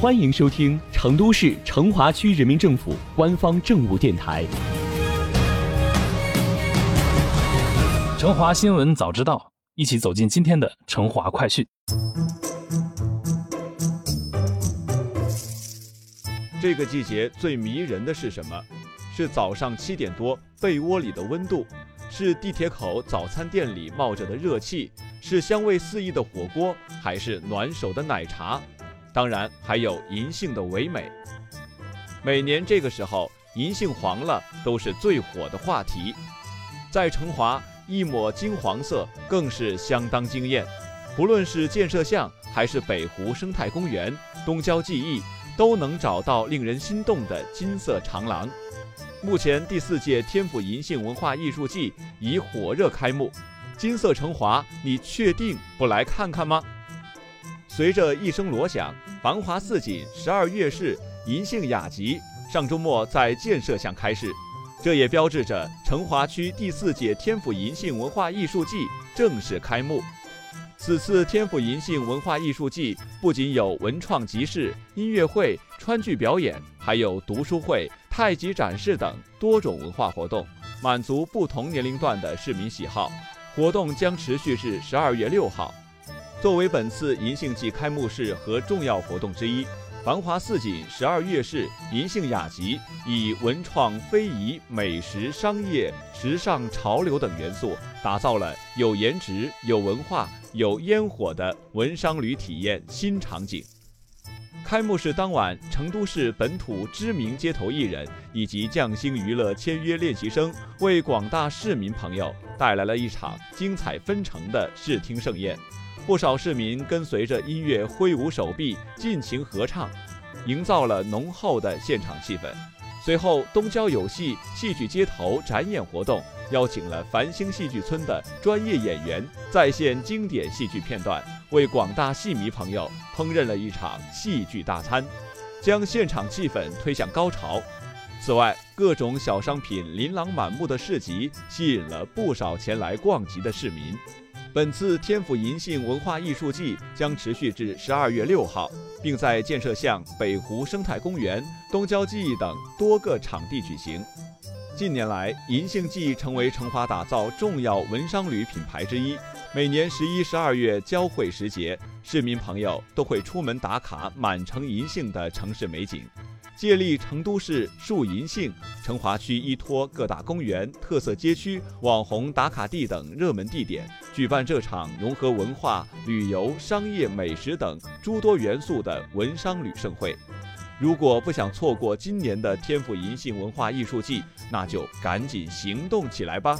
欢迎收听成都市成华区人民政府官方政务电台《成华新闻早知道》，一起走进今天的成华快讯。这个季节最迷人的是什么？是早上七点多被窝里的温度，是地铁口早餐店里冒着的热气，是香味四溢的火锅，还是暖手的奶茶？当然，还有银杏的唯美。每年这个时候，银杏黄了都是最火的话题。在成华，一抹金黄色更是相当惊艳。不论是建设巷，还是北湖生态公园、东郊记忆，都能找到令人心动的金色长廊。目前第四届天府银杏文化艺术季已火热开幕，金色成华，你确定不来看看吗？随着一声锣响，繁华似锦十二月市银杏雅集上周末在建设巷开市，这也标志着成华区第四届天府银杏文化艺术季正式开幕。此次天府银杏文化艺术季不仅有文创集市、音乐会、川剧表演，还有读书会。太极展示等多种文化活动，满足不同年龄段的市民喜好。活动将持续至十二月六号。作为本次银杏季开幕式和重要活动之一，繁华似锦十二月市银杏雅集以文创、非遗、美食、商业、时尚、潮流等元素，打造了有颜值、有文化、有烟火的文商旅体验新场景。开幕式当晚，成都市本土知名街头艺人以及匠心娱乐签约练习生，为广大市民朋友带来了一场精彩纷呈的视听盛宴。不少市民跟随着音乐挥舞手臂，尽情合唱，营造了浓厚的现场气氛。随后，东郊有戏戏剧街头展演活动，邀请了繁星戏剧村的专业演员再现经典戏剧片段。为广大戏迷朋友烹饪了一场戏剧大餐，将现场气氛推向高潮。此外，各种小商品琳琅满目的市集吸引了不少前来逛集的市民。本次天府银杏文化艺术季将持续至十二月六号，并在建设巷、北湖生态公园、东郊记忆等多个场地举行。近年来，银杏季成为成华打造重要文商旅品牌之一。每年十一、十二月交汇时节，市民朋友都会出门打卡满城银杏的城市美景。借力成都市树银杏，成华区依托各大公园、特色街区、网红打卡地等热门地点，举办这场融合文化、旅游、商业、美食等诸多元素的文商旅盛会。如果不想错过今年的天府银杏文化艺术季，那就赶紧行动起来吧！